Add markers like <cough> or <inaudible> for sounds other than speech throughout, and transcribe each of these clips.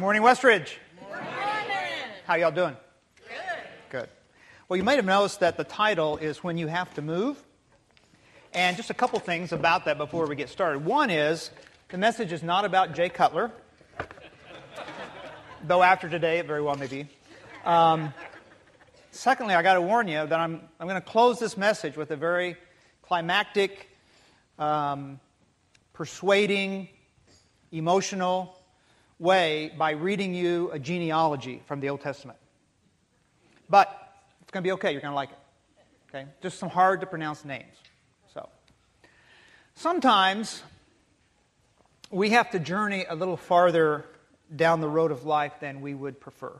Good morning, Westridge. Morning. How y'all doing? Good. Good. Well, you might have noticed that the title is When You Have to Move. And just a couple things about that before we get started. One is the message is not about Jay Cutler, though after today it very well may be. Um, secondly, I got to warn you that I'm, I'm going to close this message with a very climactic, um, persuading, emotional, way by reading you a genealogy from the Old Testament. But it's going to be okay. You're going to like it. Okay? Just some hard to pronounce names. So, sometimes we have to journey a little farther down the road of life than we would prefer.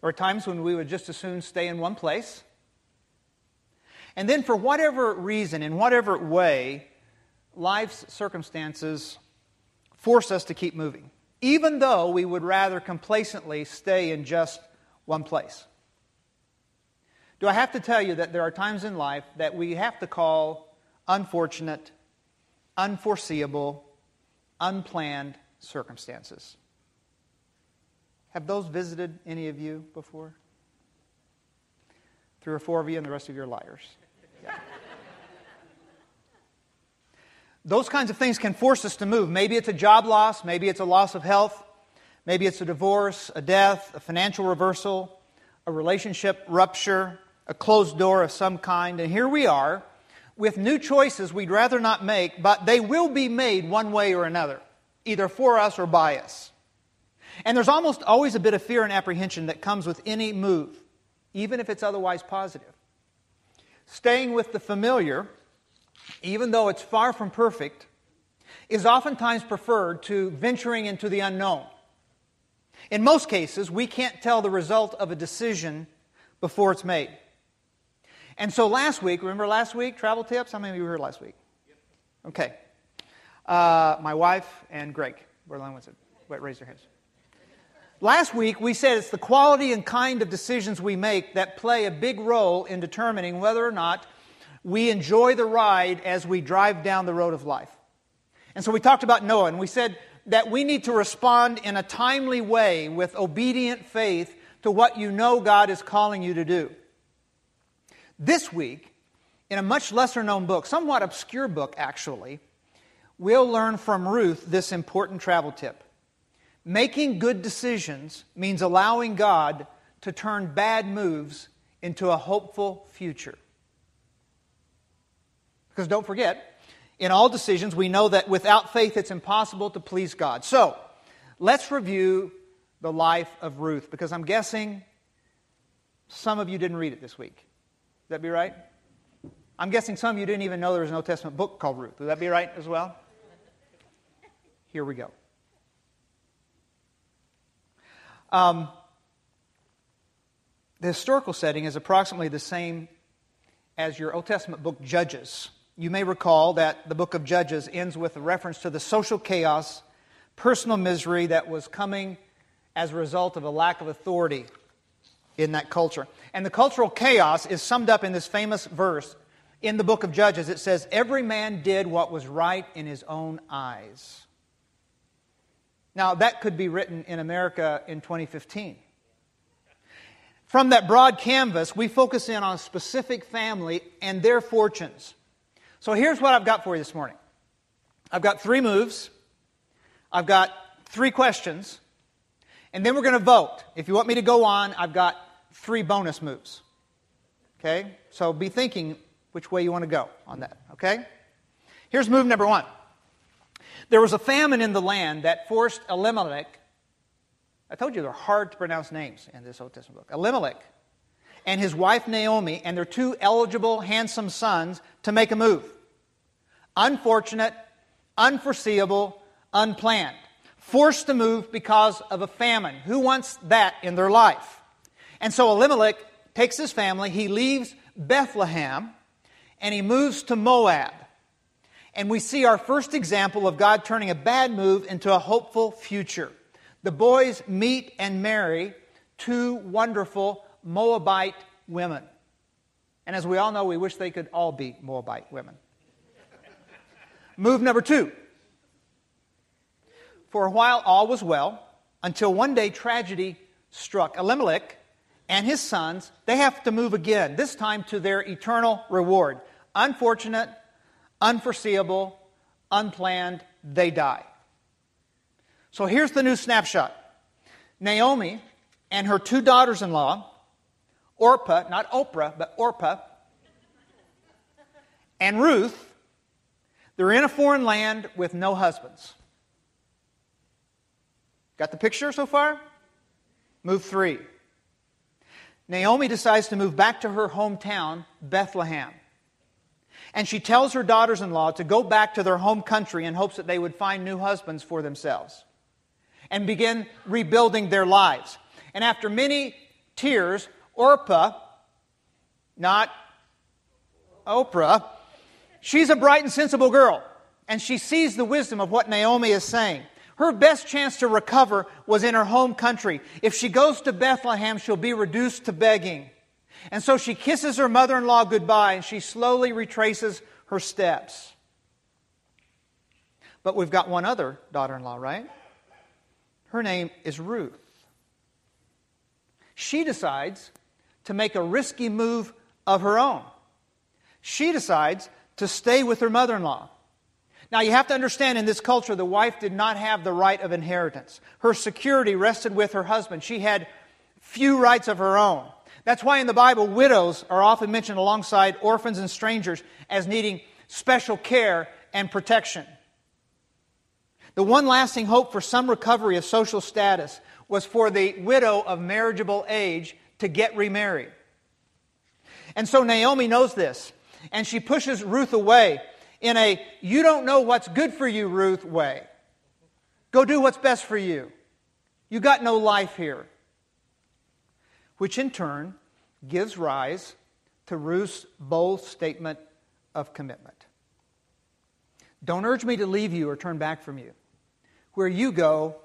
There are times when we would just as soon stay in one place. And then, for whatever reason, in whatever way, life's circumstances force us to keep moving, even though we would rather complacently stay in just one place. Do I have to tell you that there are times in life that we have to call unfortunate, unforeseeable, unplanned circumstances? Have those visited any of you before? Three or four of you, and the rest of you are liars. Yeah. Those kinds of things can force us to move. Maybe it's a job loss, maybe it's a loss of health, maybe it's a divorce, a death, a financial reversal, a relationship rupture, a closed door of some kind. And here we are with new choices we'd rather not make, but they will be made one way or another, either for us or by us. And there's almost always a bit of fear and apprehension that comes with any move, even if it's otherwise positive. Staying with the familiar even though it's far from perfect, is oftentimes preferred to venturing into the unknown. In most cases, we can't tell the result of a decision before it's made. And so last week, remember last week, travel tips? How many of you were here last week? Okay. Uh, my wife and Greg were the ones that raised their hands. Last week, we said it's the quality and kind of decisions we make that play a big role in determining whether or not we enjoy the ride as we drive down the road of life. And so we talked about Noah, and we said that we need to respond in a timely way with obedient faith to what you know God is calling you to do. This week, in a much lesser known book, somewhat obscure book actually, we'll learn from Ruth this important travel tip. Making good decisions means allowing God to turn bad moves into a hopeful future. Because don't forget, in all decisions, we know that without faith it's impossible to please God. So, let's review the life of Ruth, because I'm guessing some of you didn't read it this week. Would that be right? I'm guessing some of you didn't even know there was an Old Testament book called Ruth. Would that be right as well? Here we go. Um, the historical setting is approximately the same as your Old Testament book, Judges. You may recall that the book of Judges ends with a reference to the social chaos, personal misery that was coming as a result of a lack of authority in that culture. And the cultural chaos is summed up in this famous verse in the book of Judges. It says, Every man did what was right in his own eyes. Now, that could be written in America in 2015. From that broad canvas, we focus in on a specific family and their fortunes. So here's what I've got for you this morning I've got three moves, I've got three questions, and then we're going to vote. If you want me to go on, I've got three bonus moves. Okay? So be thinking which way you want to go on that. Okay? Here's move number one. There was a famine in the land that forced Elimelech. I told you they're hard to pronounce names in this Old Testament book. Elimelech and his wife Naomi and their two eligible, handsome sons to make a move. Unfortunate, unforeseeable, unplanned. Forced to move because of a famine. Who wants that in their life? And so Elimelech takes his family, he leaves Bethlehem, and he moves to Moab. And we see our first example of God turning a bad move into a hopeful future. The boys meet and marry two wonderful Moabite women. And as we all know, we wish they could all be Moabite women. Move number two. For a while, all was well, until one day tragedy struck. Elimelech and his sons, they have to move again, this time to their eternal reward. Unfortunate, unforeseeable, unplanned, they die. So here's the new snapshot Naomi and her two daughters in law, Orpah, not Oprah, but Orpah, and Ruth, they're in a foreign land with no husbands. Got the picture so far? Move three. Naomi decides to move back to her hometown, Bethlehem. And she tells her daughters in law to go back to their home country in hopes that they would find new husbands for themselves and begin rebuilding their lives. And after many tears, Orpah, not Oprah, she's a bright and sensible girl. And she sees the wisdom of what Naomi is saying. Her best chance to recover was in her home country. If she goes to Bethlehem, she'll be reduced to begging. And so she kisses her mother in law goodbye and she slowly retraces her steps. But we've got one other daughter in law, right? Her name is Ruth. She decides to make a risky move of her own. She decides to stay with her mother in law. Now, you have to understand in this culture, the wife did not have the right of inheritance. Her security rested with her husband. She had few rights of her own. That's why in the Bible, widows are often mentioned alongside orphans and strangers as needing special care and protection. The one lasting hope for some recovery of social status was for the widow of marriageable age to get remarried. And so Naomi knows this, and she pushes Ruth away in a you don't know what's good for you, Ruth way. Go do what's best for you. You got no life here. Which in turn gives rise to Ruth's bold statement of commitment. Don't urge me to leave you or turn back from you. Where you go,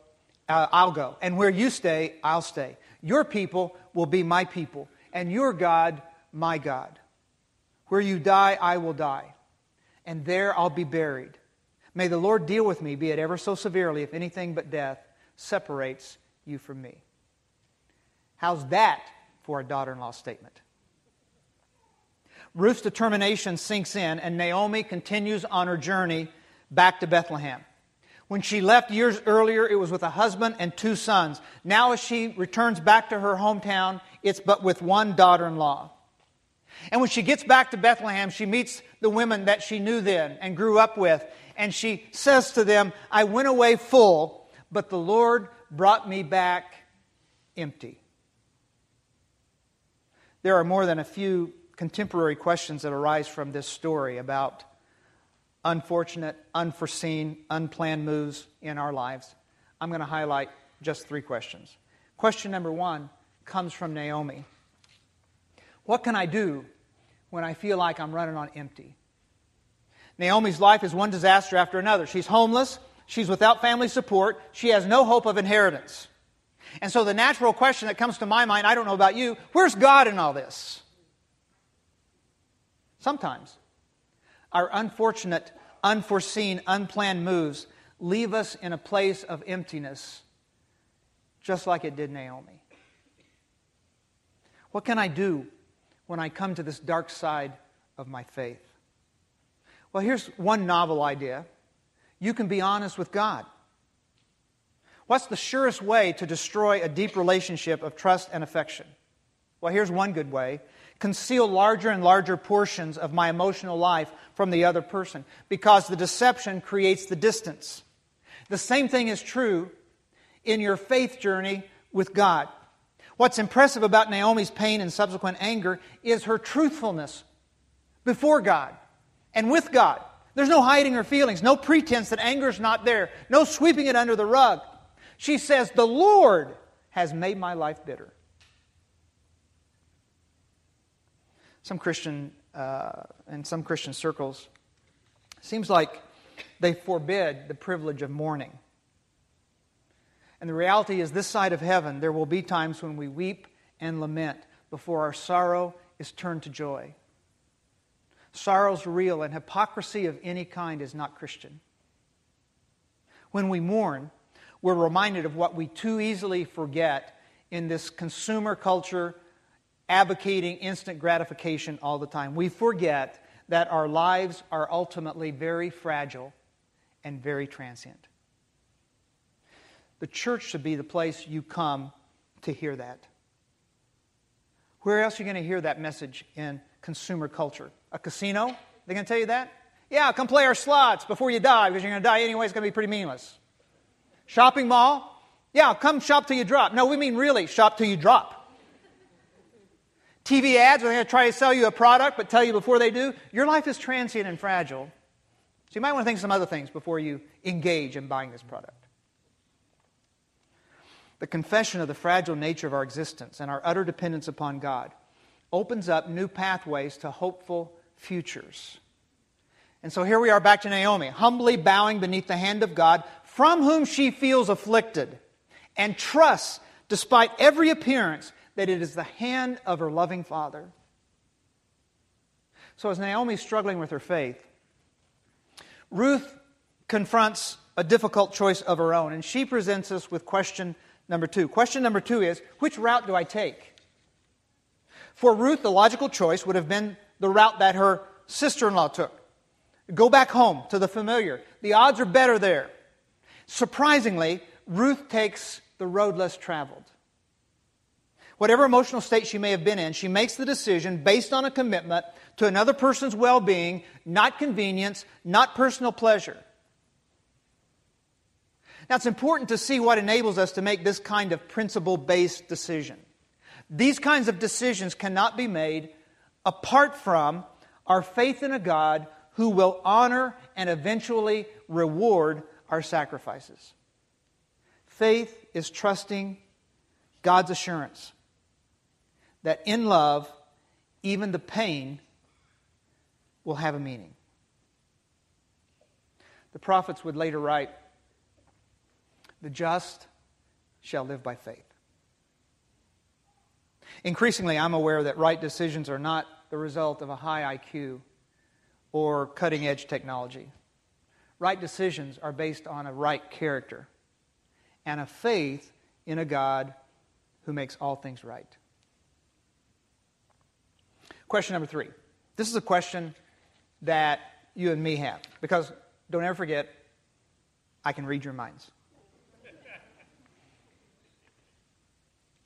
uh, I'll go. And where you stay, I'll stay. Your people will be my people, and your God, my God. Where you die, I will die and there I'll be buried. May the Lord deal with me, be it ever so severely, if anything but death separates you from me. How's that for a daughter in law statement? Ruth's determination sinks in, and Naomi continues on her journey back to Bethlehem. When she left years earlier, it was with a husband and two sons. Now, as she returns back to her hometown, it's but with one daughter in law. And when she gets back to Bethlehem, she meets the women that she knew then and grew up with. And she says to them, I went away full, but the Lord brought me back empty. There are more than a few contemporary questions that arise from this story about unfortunate, unforeseen, unplanned moves in our lives. I'm going to highlight just three questions. Question number one comes from Naomi. What can I do when I feel like I'm running on empty? Naomi's life is one disaster after another. She's homeless, she's without family support, she has no hope of inheritance. And so the natural question that comes to my mind, I don't know about you, where's God in all this? Sometimes our unfortunate, unforeseen, unplanned moves leave us in a place of emptiness, just like it did Naomi. What can I do when I come to this dark side of my faith? Well, here's one novel idea you can be honest with God. What's the surest way to destroy a deep relationship of trust and affection? Well, here's one good way conceal larger and larger portions of my emotional life from the other person because the deception creates the distance. The same thing is true in your faith journey with God. What's impressive about Naomi's pain and subsequent anger is her truthfulness before God and with God. There's no hiding her feelings, no pretense that anger's not there, no sweeping it under the rug. She says, The Lord has made my life bitter. Some Christian, uh, in some Christian circles, seems like they forbid the privilege of mourning. And the reality is, this side of heaven, there will be times when we weep and lament before our sorrow is turned to joy. Sorrow's real, and hypocrisy of any kind is not Christian. When we mourn, we're reminded of what we too easily forget in this consumer culture advocating instant gratification all the time. We forget that our lives are ultimately very fragile and very transient. The church should be the place you come to hear that. Where else are you going to hear that message in consumer culture? A casino? They're going to tell you that? Yeah, come play our slots before you die because you're going to die anyway. It's going to be pretty meaningless. Shopping mall? Yeah, come shop till you drop. No, we mean really shop till you drop. TV ads, where they're going to try to sell you a product but tell you before they do, your life is transient and fragile. So you might want to think some other things before you engage in buying this product. The confession of the fragile nature of our existence and our utter dependence upon God opens up new pathways to hopeful futures. And so here we are back to Naomi, humbly bowing beneath the hand of God, from whom she feels afflicted, and trusts, despite every appearance, that it is the hand of her loving father. So, as Naomi is struggling with her faith, Ruth confronts a difficult choice of her own, and she presents us with question number two. Question number two is which route do I take? For Ruth, the logical choice would have been the route that her sister in law took go back home to the familiar. The odds are better there. Surprisingly, Ruth takes the road less traveled whatever emotional state she may have been in, she makes the decision based on a commitment to another person's well being, not convenience, not personal pleasure. Now, it's important to see what enables us to make this kind of principle based decision. These kinds of decisions cannot be made apart from our faith in a God who will honor and eventually reward our sacrifices. Faith is trusting God's assurance that in love, even the pain will have a meaning. The prophets would later write, The just shall live by faith. Increasingly, I'm aware that right decisions are not the result of a high IQ or cutting edge technology. Right decisions are based on a right character and a faith in a God who makes all things right. Question number three. This is a question that you and me have because don't ever forget, I can read your minds.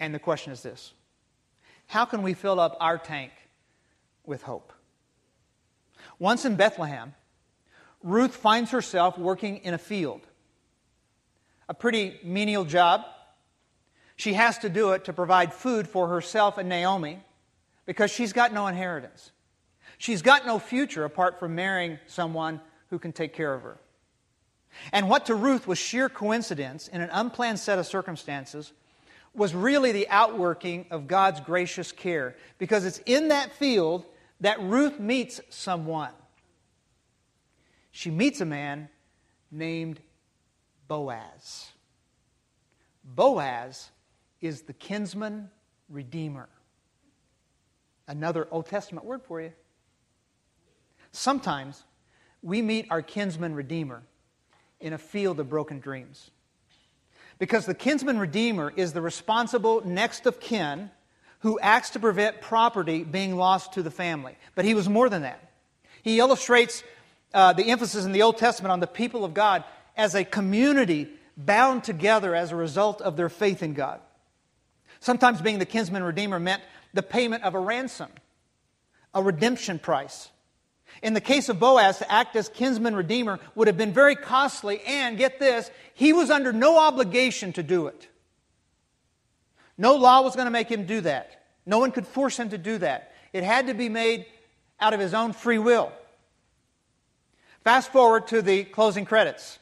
and the question is this How can we fill up our tank with hope? Once in Bethlehem, Ruth finds herself working in a field. A pretty menial job. She has to do it to provide food for herself and Naomi because she's got no inheritance. She's got no future apart from marrying someone who can take care of her. And what to Ruth was sheer coincidence in an unplanned set of circumstances was really the outworking of God's gracious care because it's in that field that Ruth meets someone. She meets a man named Boaz. Boaz is the kinsman redeemer. Another Old Testament word for you. Sometimes we meet our kinsman redeemer in a field of broken dreams. Because the kinsman redeemer is the responsible next of kin who acts to prevent property being lost to the family. But he was more than that. He illustrates uh, the emphasis in the Old Testament on the people of God as a community bound together as a result of their faith in God. Sometimes being the kinsman redeemer meant the payment of a ransom, a redemption price. In the case of Boaz, to act as kinsman redeemer would have been very costly, and get this, he was under no obligation to do it. No law was going to make him do that. No one could force him to do that. It had to be made out of his own free will. Fast forward to the closing credits.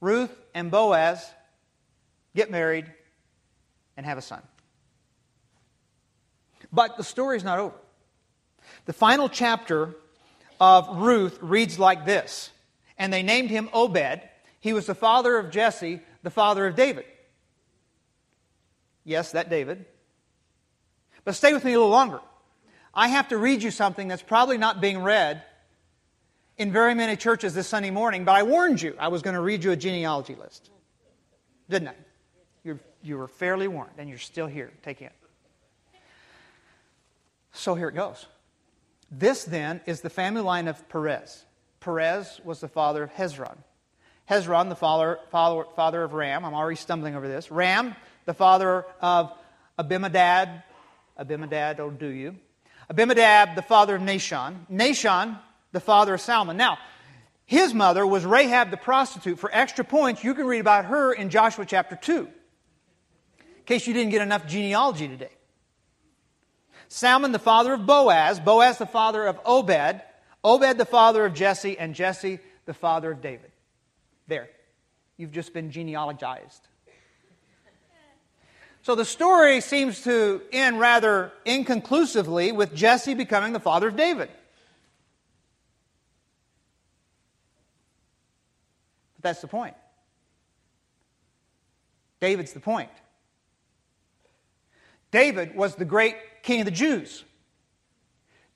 Ruth and Boaz get married and have a son. But the story is not over. The final chapter of Ruth reads like this And they named him Obed. He was the father of Jesse, the father of David. Yes, that David. But stay with me a little longer. I have to read you something that's probably not being read in very many churches this Sunday morning, but I warned you I was going to read you a genealogy list. Didn't I? You're, you were fairly warned, and you're still here taking it. So here it goes. This then is the family line of Perez. Perez was the father of Hezron. Hezron, the father, father, father of Ram. I'm already stumbling over this. Ram, the father of Abimadad. Abinadab, oh, do you? Abinadab, the father of Nahshon. Nahshon, the father of Salmon. Now, his mother was Rahab the prostitute. For extra points, you can read about her in Joshua chapter 2, in case you didn't get enough genealogy today. Salmon, the father of Boaz. Boaz, the father of Obed. Obed, the father of Jesse. And Jesse, the father of David. There. You've just been genealogized. So the story seems to end rather inconclusively with Jesse becoming the father of David. But that's the point. David's the point. David was the great king of the Jews.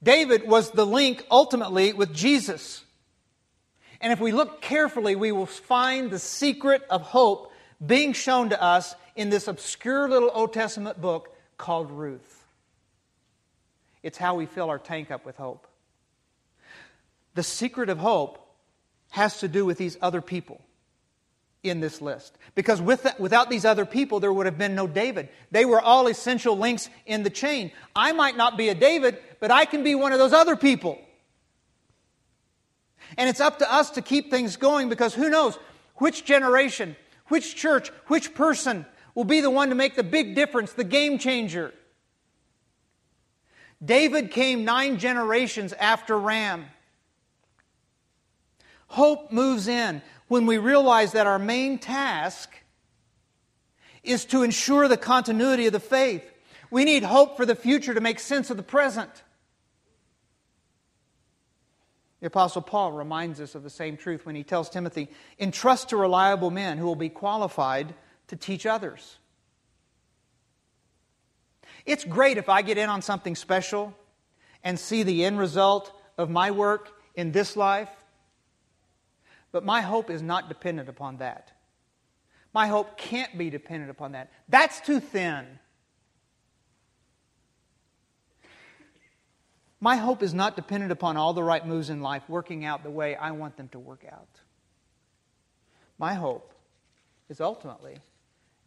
David was the link ultimately with Jesus. And if we look carefully, we will find the secret of hope being shown to us in this obscure little Old Testament book called Ruth. It's how we fill our tank up with hope. The secret of hope has to do with these other people in this list. Because with without these other people, there would have been no David. They were all essential links in the chain. I might not be a David, but I can be one of those other people. And it's up to us to keep things going because who knows which generation, which church, which person will be the one to make the big difference, the game changer. David came nine generations after Ram. Hope moves in when we realize that our main task is to ensure the continuity of the faith. We need hope for the future to make sense of the present. The Apostle Paul reminds us of the same truth when he tells Timothy, entrust to reliable men who will be qualified to teach others. It's great if I get in on something special and see the end result of my work in this life but my hope is not dependent upon that. My hope can't be dependent upon that. That's too thin. My hope is not dependent upon all the right moves in life working out the way I want them to work out. My hope is ultimately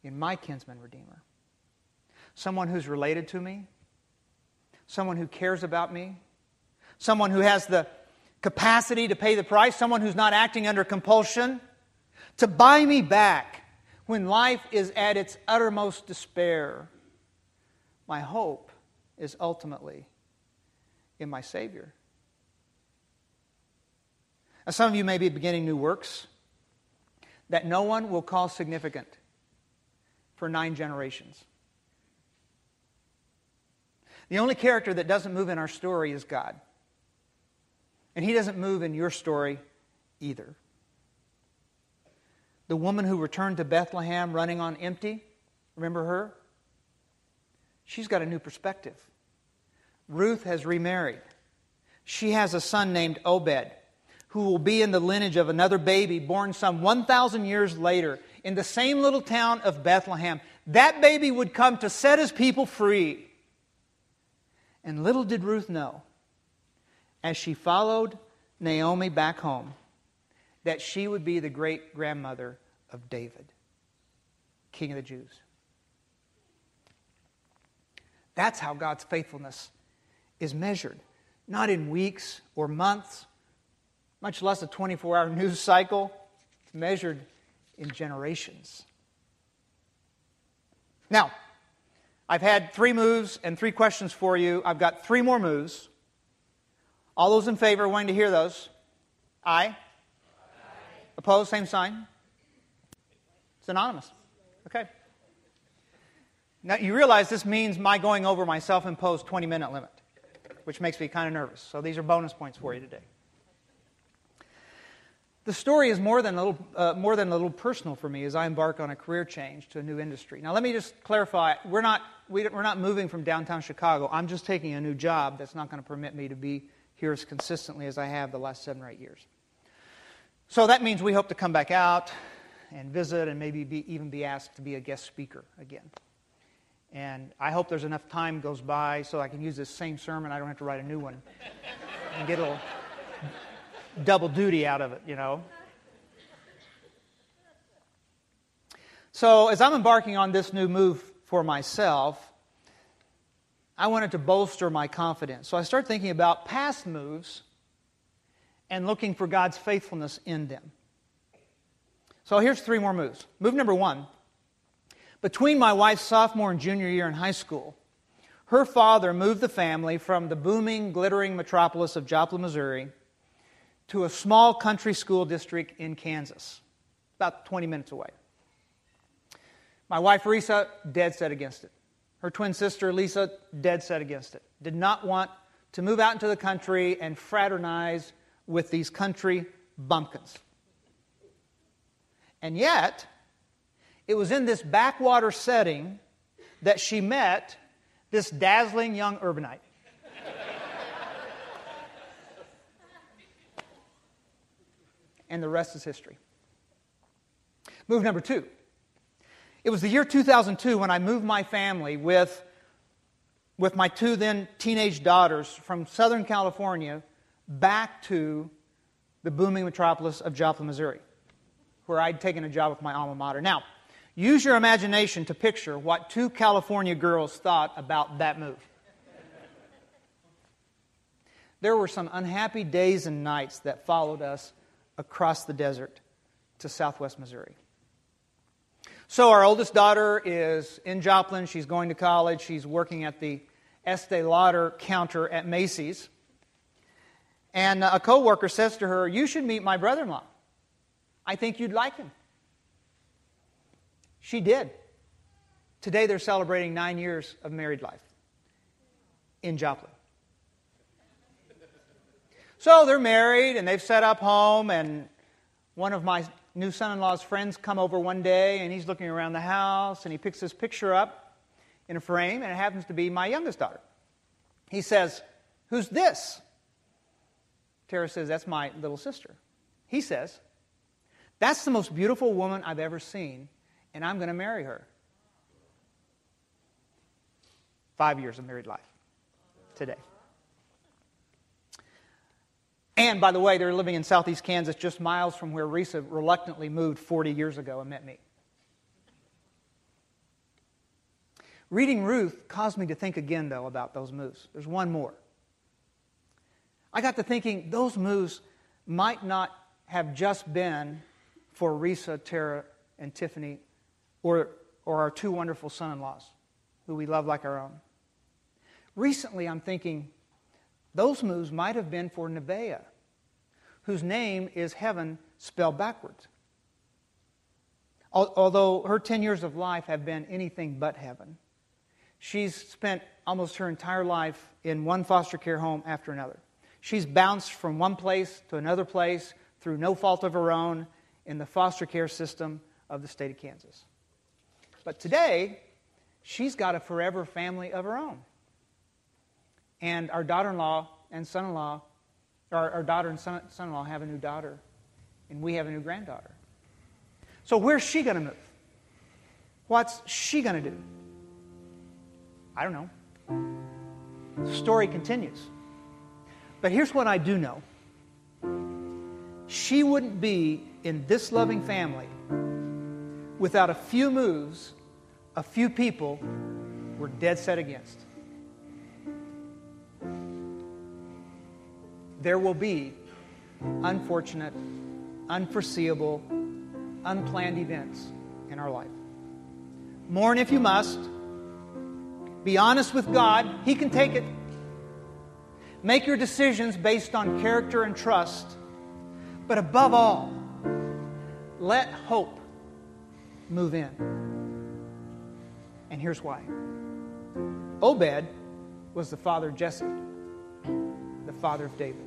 in my kinsman redeemer. Someone who's related to me, someone who cares about me, someone who has the capacity to pay the price, someone who's not acting under compulsion, to buy me back when life is at its uttermost despair. My hope is ultimately in my Savior. Now, some of you may be beginning new works that no one will call significant for nine generations. The only character that doesn't move in our story is God. And he doesn't move in your story either. The woman who returned to Bethlehem running on empty, remember her? She's got a new perspective. Ruth has remarried. She has a son named Obed, who will be in the lineage of another baby born some 1,000 years later in the same little town of Bethlehem. That baby would come to set his people free. And little did Ruth know as she followed Naomi back home that she would be the great grandmother of David, King of the Jews. That's how God's faithfulness is measured. Not in weeks or months, much less a 24 hour <laughs> news cycle. Measured in generations. Now, I've had three moves and three questions for you. I've got three more moves. All those in favor wanting to hear those? Aye. Aye. Opposed? Same sign. It's anonymous. Okay. Now you realize this means my going over my self imposed 20 minute limit, which makes me kind of nervous. So these are bonus points for you today. The story is more than, a little, uh, more than a little personal for me as I embark on a career change to a new industry. Now, let me just clarify we're not, we, we're not moving from downtown Chicago. I'm just taking a new job that's not going to permit me to be here as consistently as I have the last seven or eight years. So that means we hope to come back out and visit and maybe be, even be asked to be a guest speaker again. And I hope there's enough time goes by so I can use this same sermon. I don't have to write a new one and get a little double duty out of it, you know. So, as I'm embarking on this new move for myself, I wanted to bolster my confidence. So, I started thinking about past moves and looking for God's faithfulness in them. So, here's three more moves. Move number one between my wife's sophomore and junior year in high school, her father moved the family from the booming, glittering metropolis of Joplin, Missouri, to a small country school district in Kansas, about 20 minutes away. My wife, Risa, dead set against it. Her twin sister, Lisa, dead set against it. Did not want to move out into the country and fraternize with these country bumpkins. And yet, it was in this backwater setting that she met this dazzling young urbanite. and the rest is history. Move number two. It was the year 2002 when I moved my family with, with my two then teenage daughters from Southern California back to the booming metropolis of Joplin, Missouri, where I'd taken a job with my alma mater. Now, use your imagination to picture what two California girls thought about that move. There were some unhappy days and nights that followed us across the desert to southwest Missouri. So, our oldest daughter is in Joplin. She's going to college. She's working at the Estee Lauder counter at Macy's. And uh, a coworker says to her, You should meet my brother in law. I think you'd like him. She did. Today they're celebrating nine years of married life in Joplin. So they're married and they've set up home, and one of my new son in law's friends come over one day and he's looking around the house and he picks this picture up in a frame and it happens to be my youngest daughter. He says, Who's this? Tara says, That's my little sister. He says, That's the most beautiful woman I've ever seen, and I'm going to marry her. Five years of married life today. And by the way, they're living in southeast Kansas, just miles from where Risa reluctantly moved 40 years ago and met me. Reading Ruth caused me to think again, though, about those moves. There's one more. I got to thinking those moves might not have just been for Risa, Tara, and Tiffany, or, or our two wonderful son in laws, who we love like our own. Recently, I'm thinking those moves might have been for Nevaeh, whose name is heaven spelled backwards. Although her 10 years of life have been anything but heaven, she's spent almost her entire life in one foster care home after another. She's bounced from one place to another place through no fault of her own in the foster care system of the state of Kansas. But today, she's got a forever family of her own. And our daughter in law and son in law, our, our daughter and son in law have a new daughter, and we have a new granddaughter. So, where's she going to move? What's she going to do? I don't know. The story continues. But here's what I do know she wouldn't be in this loving family without a few moves, a few people we're dead set against. There will be unfortunate, unforeseeable, unplanned events in our life. Mourn if you must. Be honest with God, He can take it. Make your decisions based on character and trust. But above all, let hope move in. And here's why Obed was the father of Jesse, the father of David,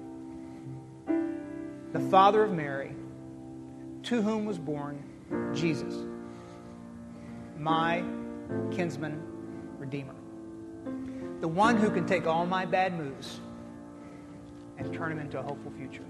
the father of Mary, to whom was born Jesus, my kinsman redeemer, the one who can take all my bad moves and turn them into a hopeful future.